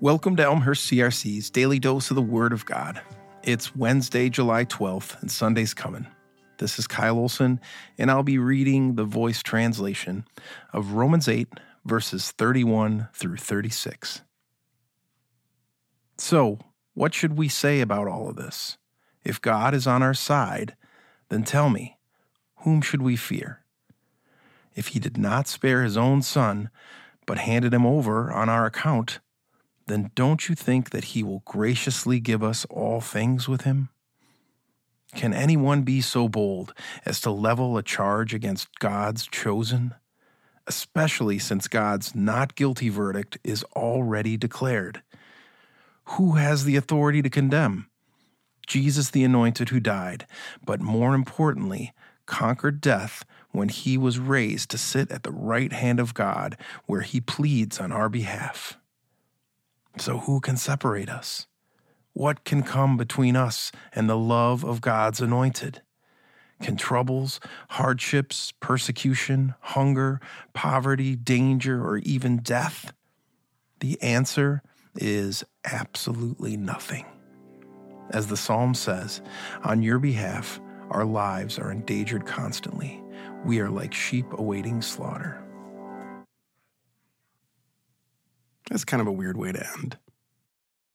Welcome to Elmhurst CRC's daily dose of the Word of God. It's Wednesday, July 12th, and Sunday's coming. This is Kyle Olson, and I'll be reading the voice translation of Romans 8, verses 31 through 36. So, what should we say about all of this? If God is on our side, then tell me, whom should we fear? If he did not spare his own son, but handed him over on our account, then don't you think that he will graciously give us all things with him? Can anyone be so bold as to level a charge against God's chosen? Especially since God's not guilty verdict is already declared. Who has the authority to condemn? Jesus the Anointed who died, but more importantly, conquered death when he was raised to sit at the right hand of God, where he pleads on our behalf. So, who can separate us? What can come between us and the love of God's anointed? Can troubles, hardships, persecution, hunger, poverty, danger, or even death? The answer is absolutely nothing. As the psalm says, on your behalf, our lives are endangered constantly. We are like sheep awaiting slaughter. That's kind of a weird way to end.